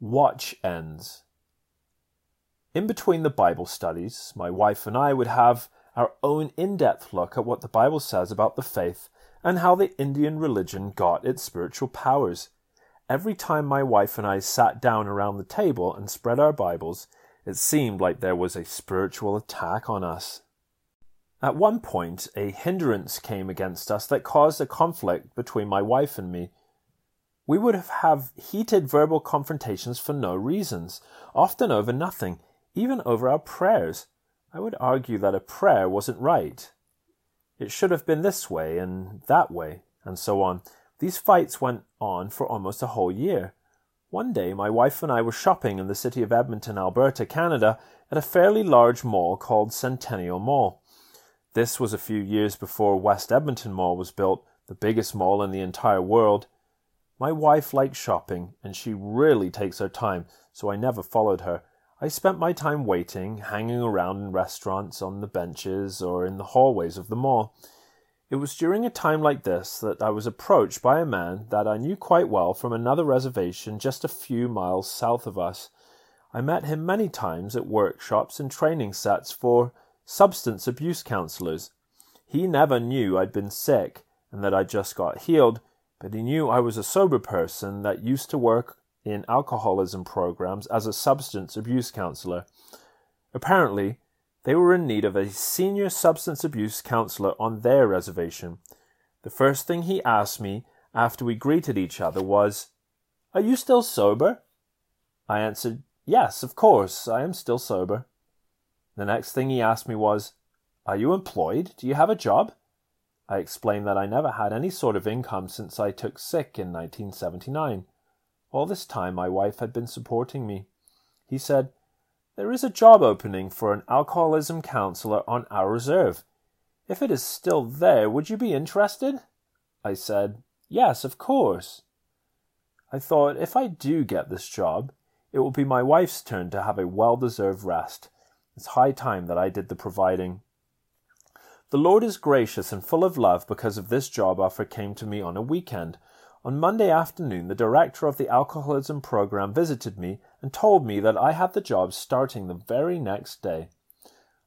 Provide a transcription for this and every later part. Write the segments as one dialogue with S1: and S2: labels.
S1: Watch ends. In between the Bible studies, my wife and I would have our own in depth look at what the Bible says about the faith and how the Indian religion got its spiritual powers. Every time my wife and I sat down around the table and spread our Bibles, it seemed like there was a spiritual attack on us. At one point, a hindrance came against us that caused a conflict between my wife and me. We would have heated verbal confrontations for no reasons, often over nothing, even over our prayers. I would argue that a prayer wasn't right. It should have been this way and that way, and so on. These fights went on for almost a whole year. One day, my wife and I were shopping in the city of Edmonton, Alberta, Canada, at a fairly large mall called Centennial Mall. This was a few years before West Edmonton Mall was built, the biggest mall in the entire world. My wife likes shopping, and she really takes her time, so I never followed her. I spent my time waiting, hanging around in restaurants, on the benches, or in the hallways of the mall. It was during a time like this that I was approached by a man that I knew quite well from another reservation just a few miles south of us. I met him many times at workshops and training sets for substance abuse counselors. He never knew I'd been sick and that I'd just got healed, but he knew I was a sober person that used to work in alcoholism programs as a substance abuse counselor. Apparently, they were in need of a senior substance abuse counselor on their reservation. The first thing he asked me after we greeted each other was, Are you still sober? I answered, Yes, of course, I am still sober. The next thing he asked me was, Are you employed? Do you have a job? I explained that I never had any sort of income since I took sick in 1979. All this time my wife had been supporting me. He said, There is a job opening for an alcoholism counselor on our reserve. If it is still there, would you be interested? I said, Yes, of course. I thought if I do get this job, it will be my wife's turn to have a well deserved rest. It's high time that I did the providing. The Lord is gracious and full of love because of this job offer came to me on a weekend. On Monday afternoon, the director of the alcoholism program visited me and told me that I had the job starting the very next day.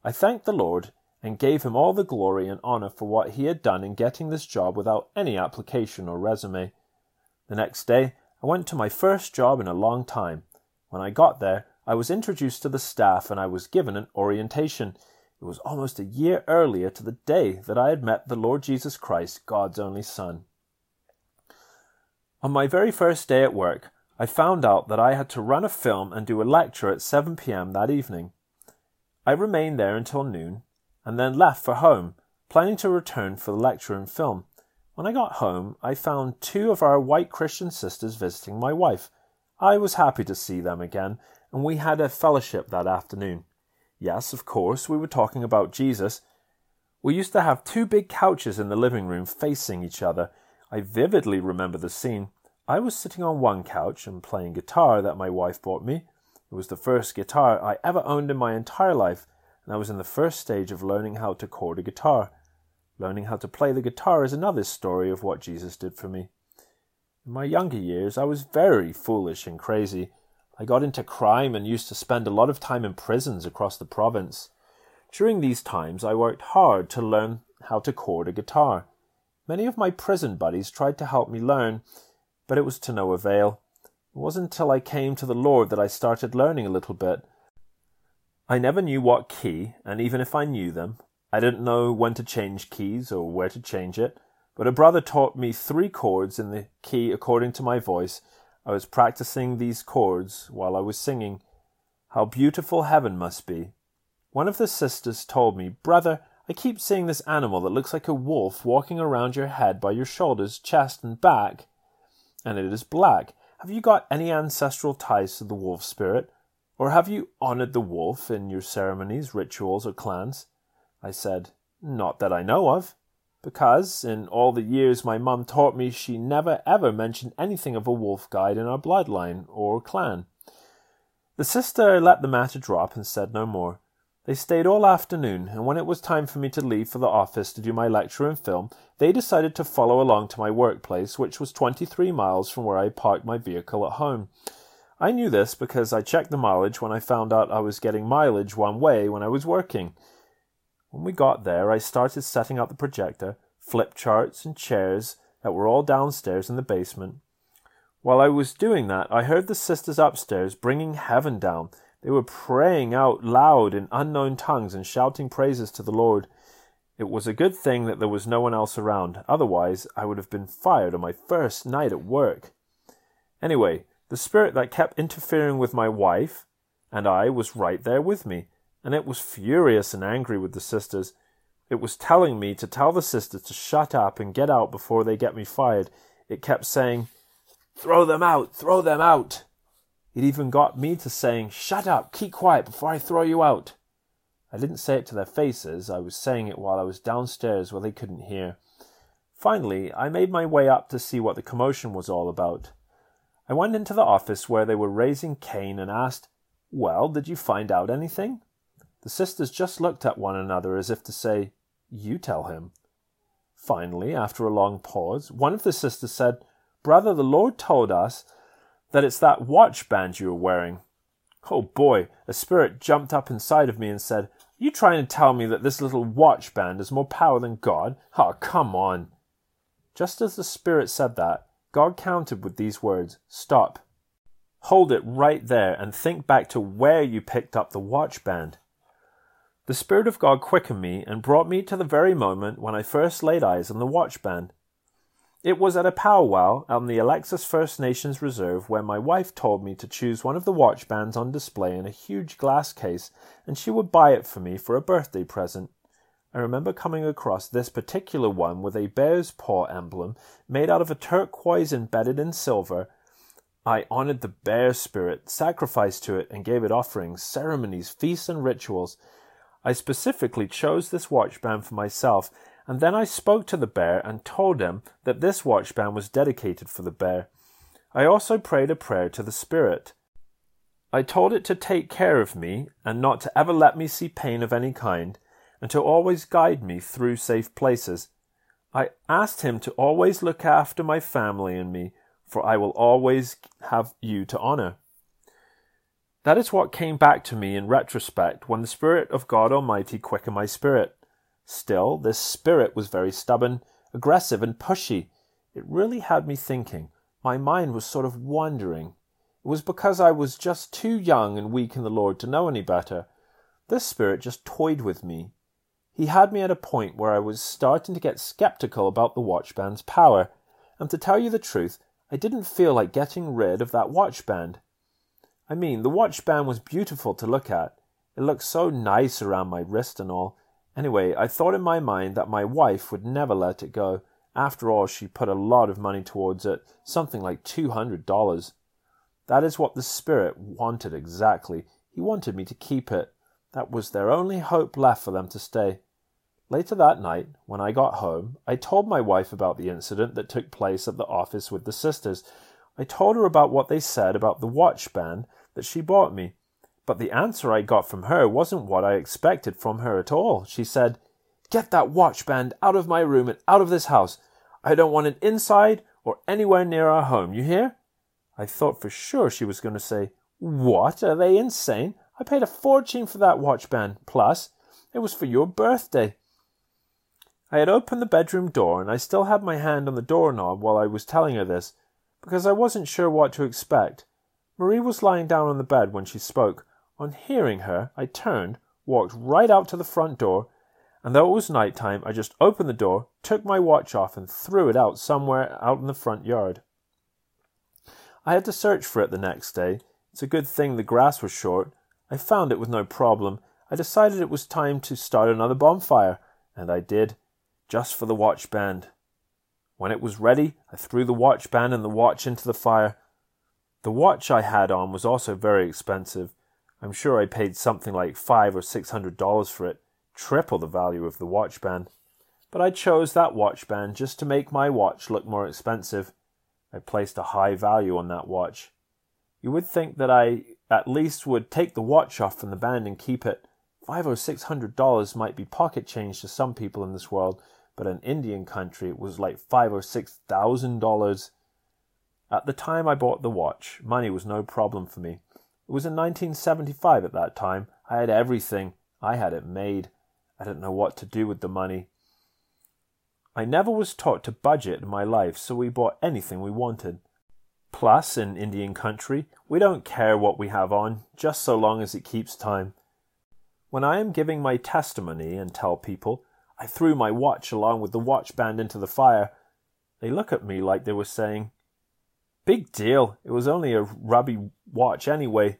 S1: I thanked the Lord and gave him all the glory and honor for what he had done in getting this job without any application or resume. The next day, I went to my first job in a long time. When I got there, I was introduced to the staff and I was given an orientation. It was almost a year earlier to the day that I had met the Lord Jesus Christ, God's only Son. On my very first day at work, I found out that I had to run a film and do a lecture at 7 p.m. that evening. I remained there until noon and then left for home, planning to return for the lecture and film. When I got home, I found two of our white Christian sisters visiting my wife. I was happy to see them again, and we had a fellowship that afternoon. Yes, of course, we were talking about Jesus. We used to have two big couches in the living room facing each other. I vividly remember the scene. I was sitting on one couch and playing guitar that my wife bought me. It was the first guitar I ever owned in my entire life, and I was in the first stage of learning how to chord a guitar. Learning how to play the guitar is another story of what Jesus did for me. In my younger years, I was very foolish and crazy. I got into crime and used to spend a lot of time in prisons across the province. During these times, I worked hard to learn how to chord a guitar. Many of my prison buddies tried to help me learn, but it was to no avail. It wasn't until I came to the Lord that I started learning a little bit. I never knew what key, and even if I knew them, I didn't know when to change keys or where to change it. But a brother taught me three chords in the key according to my voice, I was practicing these chords while I was singing. How beautiful heaven must be. One of the sisters told me, Brother, I keep seeing this animal that looks like a wolf walking around your head by your shoulders, chest, and back. And it is black. Have you got any ancestral ties to the wolf spirit? Or have you honored the wolf in your ceremonies, rituals, or clans? I said, Not that I know of because in all the years my mum taught me she never ever mentioned anything of a wolf guide in our bloodline or clan. The sister let the matter drop and said no more. They stayed all afternoon, and when it was time for me to leave for the office to do my lecture and film, they decided to follow along to my workplace, which was twenty three miles from where I parked my vehicle at home. I knew this because I checked the mileage when I found out I was getting mileage one way when I was working. When we got there, I started setting up the projector, flip charts, and chairs that were all downstairs in the basement. While I was doing that, I heard the sisters upstairs bringing heaven down. They were praying out loud in unknown tongues and shouting praises to the Lord. It was a good thing that there was no one else around, otherwise, I would have been fired on my first night at work. Anyway, the spirit that kept interfering with my wife and I was right there with me, and it was furious and angry with the sisters. It was telling me to tell the sisters to shut up and get out before they get me fired. It kept saying, Throw them out, throw them out. It even got me to saying, Shut up, keep quiet before I throw you out. I didn't say it to their faces, I was saying it while I was downstairs where they couldn't hear. Finally, I made my way up to see what the commotion was all about. I went into the office where they were raising Cain and asked, Well, did you find out anything? The sisters just looked at one another as if to say, You tell him. Finally, after a long pause, one of the sisters said, Brother, the Lord told us that it's that watch band you are wearing. Oh boy, a spirit jumped up inside of me and said, you trying to tell me that this little watch band has more power than God? Oh, come on. Just as the Spirit said that, God countered with these words Stop. Hold it right there and think back to where you picked up the watch band. The Spirit of God quickened me and brought me to the very moment when I first laid eyes on the watchband. It was at a powwow on the Alexis First Nations Reserve where my wife told me to choose one of the watch bands on display in a huge glass case and she would buy it for me for a birthday present. I remember coming across this particular one with a bear's paw emblem made out of a turquoise embedded in silver. I honored the bear spirit, sacrificed to it, and gave it offerings, ceremonies, feasts, and rituals. I specifically chose this watch band for myself and then I spoke to the bear and told him that this watchband was dedicated for the bear. I also prayed a prayer to the spirit. I told it to take care of me and not to ever let me see pain of any kind, and to always guide me through safe places. I asked him to always look after my family and me, for I will always have you to honor. That is what came back to me in retrospect when the Spirit of God Almighty quickened my spirit. Still, this spirit was very stubborn, aggressive, and pushy. It really had me thinking. My mind was sort of wandering. It was because I was just too young and weak in the Lord to know any better. This spirit just toyed with me. He had me at a point where I was starting to get skeptical about the watchband's power, and to tell you the truth, I didn't feel like getting rid of that watchband. I mean, the watch band was beautiful to look at. It looked so nice around my wrist and all, Anyway, I thought in my mind that my wife would never let it go. After all, she put a lot of money towards it, something like two hundred dollars. That is what the spirit wanted exactly. He wanted me to keep it. That was their only hope left for them to stay. Later that night, when I got home, I told my wife about the incident that took place at the office with the sisters. I told her about what they said about the watch band that she bought me. But the answer I got from her wasn't what I expected from her at all. She said, Get that watch band out of my room and out of this house. I don't want it inside or anywhere near our home, you hear? I thought for sure she was going to say, What? Are they insane? I paid a fortune for that watch band. Plus, it was for your birthday. I had opened the bedroom door and I still had my hand on the doorknob while I was telling her this, because I wasn't sure what to expect. Marie was lying down on the bed when she spoke, on hearing her, I turned, walked right out to the front door, and though it was night time, I just opened the door, took my watch off, and threw it out somewhere out in the front yard. I had to search for it the next day. It's a good thing the grass was short. I found it with no problem. I decided it was time to start another bonfire, and I did, just for the watch band. When it was ready, I threw the watch band and the watch into the fire. The watch I had on was also very expensive. I'm sure I paid something like five or six hundred dollars for it, triple the value of the watch band. But I chose that watch band just to make my watch look more expensive. I placed a high value on that watch. You would think that I at least would take the watch off from the band and keep it. Five or six hundred dollars might be pocket change to some people in this world, but in Indian country it was like five or six thousand dollars. At the time I bought the watch, money was no problem for me. It was in 1975 at that time. I had everything. I had it made. I didn't know what to do with the money. I never was taught to budget in my life, so we bought anything we wanted. Plus, in Indian country, we don't care what we have on, just so long as it keeps time. When I am giving my testimony and tell people I threw my watch along with the watch band into the fire, they look at me like they were saying, Big deal, it was only a rubby watch anyway.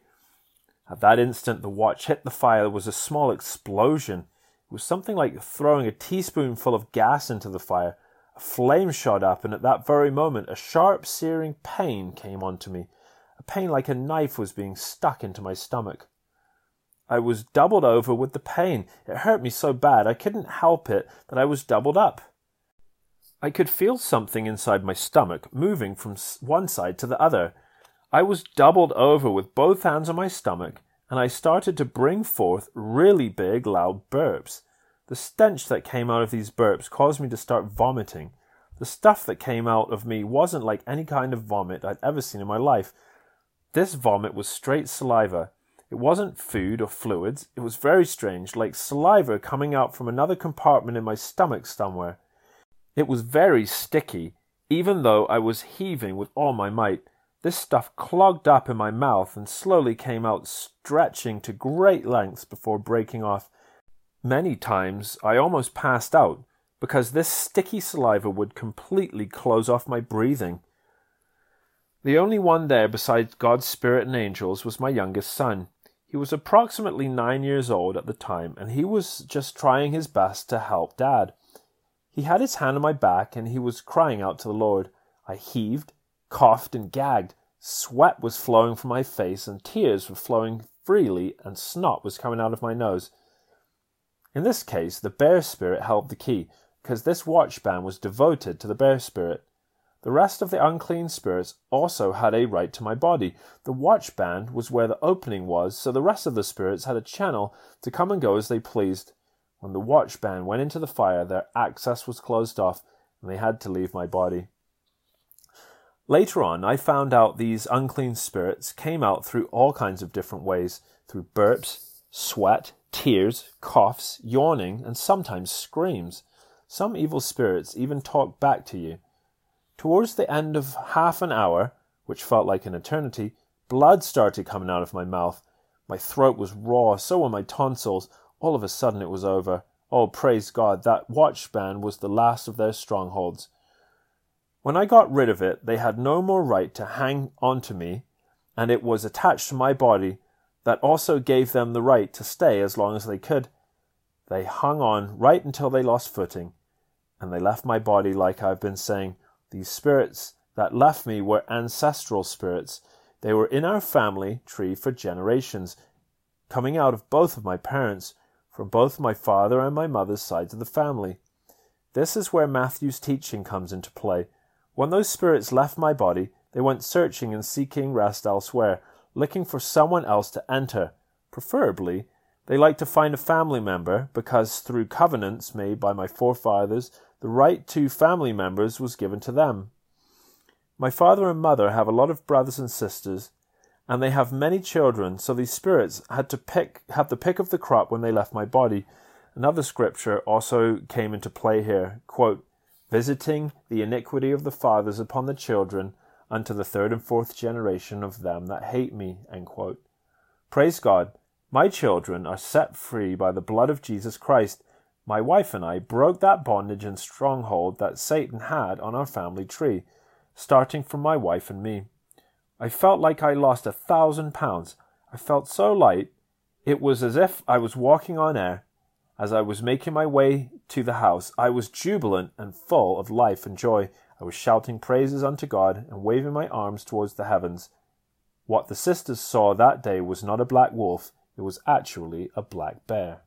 S1: At that instant, the watch hit the fire. There was a small explosion. It was something like throwing a teaspoonful of gas into the fire. A flame shot up, and at that very moment a sharp, searing pain came on to me. A pain like a knife was being stuck into my stomach. I was doubled over with the pain. It hurt me so bad I couldn't help it that I was doubled up. I could feel something inside my stomach moving from one side to the other. I was doubled over with both hands on my stomach, and I started to bring forth really big, loud burps. The stench that came out of these burps caused me to start vomiting. The stuff that came out of me wasn't like any kind of vomit I'd ever seen in my life. This vomit was straight saliva. It wasn't food or fluids. It was very strange, like saliva coming out from another compartment in my stomach somewhere. It was very sticky, even though I was heaving with all my might. This stuff clogged up in my mouth and slowly came out, stretching to great lengths before breaking off. Many times I almost passed out because this sticky saliva would completely close off my breathing. The only one there besides God's Spirit and angels was my youngest son. He was approximately nine years old at the time, and he was just trying his best to help Dad. He had his hand on my back, and he was crying out to the Lord. I heaved, coughed, and gagged. Sweat was flowing from my face, and tears were flowing freely, and snot was coming out of my nose. In this case, the bear spirit held the key, because this watch band was devoted to the bear spirit. The rest of the unclean spirits also had a right to my body. The watch band was where the opening was, so the rest of the spirits had a channel to come and go as they pleased. When the watch band went into the fire, their access was closed off, and they had to leave my body. Later on, I found out these unclean spirits came out through all kinds of different ways through burps, sweat, tears, coughs, yawning, and sometimes screams. Some evil spirits even talk back to you. Towards the end of half an hour, which felt like an eternity, blood started coming out of my mouth. My throat was raw, so were my tonsils. All of a sudden it was over. Oh, praise God, that watch was the last of their strongholds. When I got rid of it, they had no more right to hang on to me, and it was attached to my body that also gave them the right to stay as long as they could. They hung on right until they lost footing, and they left my body like I've been saying. These spirits that left me were ancestral spirits. They were in our family tree for generations, coming out of both of my parents, from both my father and my mother's sides of the family. This is where Matthew's teaching comes into play. When those spirits left my body, they went searching and seeking rest elsewhere, looking for someone else to enter. Preferably, they like to find a family member because through covenants made by my forefathers, the right to family members was given to them. My father and mother have a lot of brothers and sisters, and they have many children, so these spirits had to pick have the pick of the crop when they left my body. Another scripture also came into play here. Quote, visiting the iniquity of the fathers upon the children unto the third and fourth generation of them that hate me. Praise God, my children are set free by the blood of Jesus Christ. My wife and I broke that bondage and stronghold that Satan had on our family tree, starting from my wife and me. I felt like I lost a thousand pounds. I felt so light, it was as if I was walking on air. As I was making my way to the house, I was jubilant and full of life and joy. I was shouting praises unto God and waving my arms towards the heavens. What the sisters saw that day was not a black wolf, it was actually a black bear.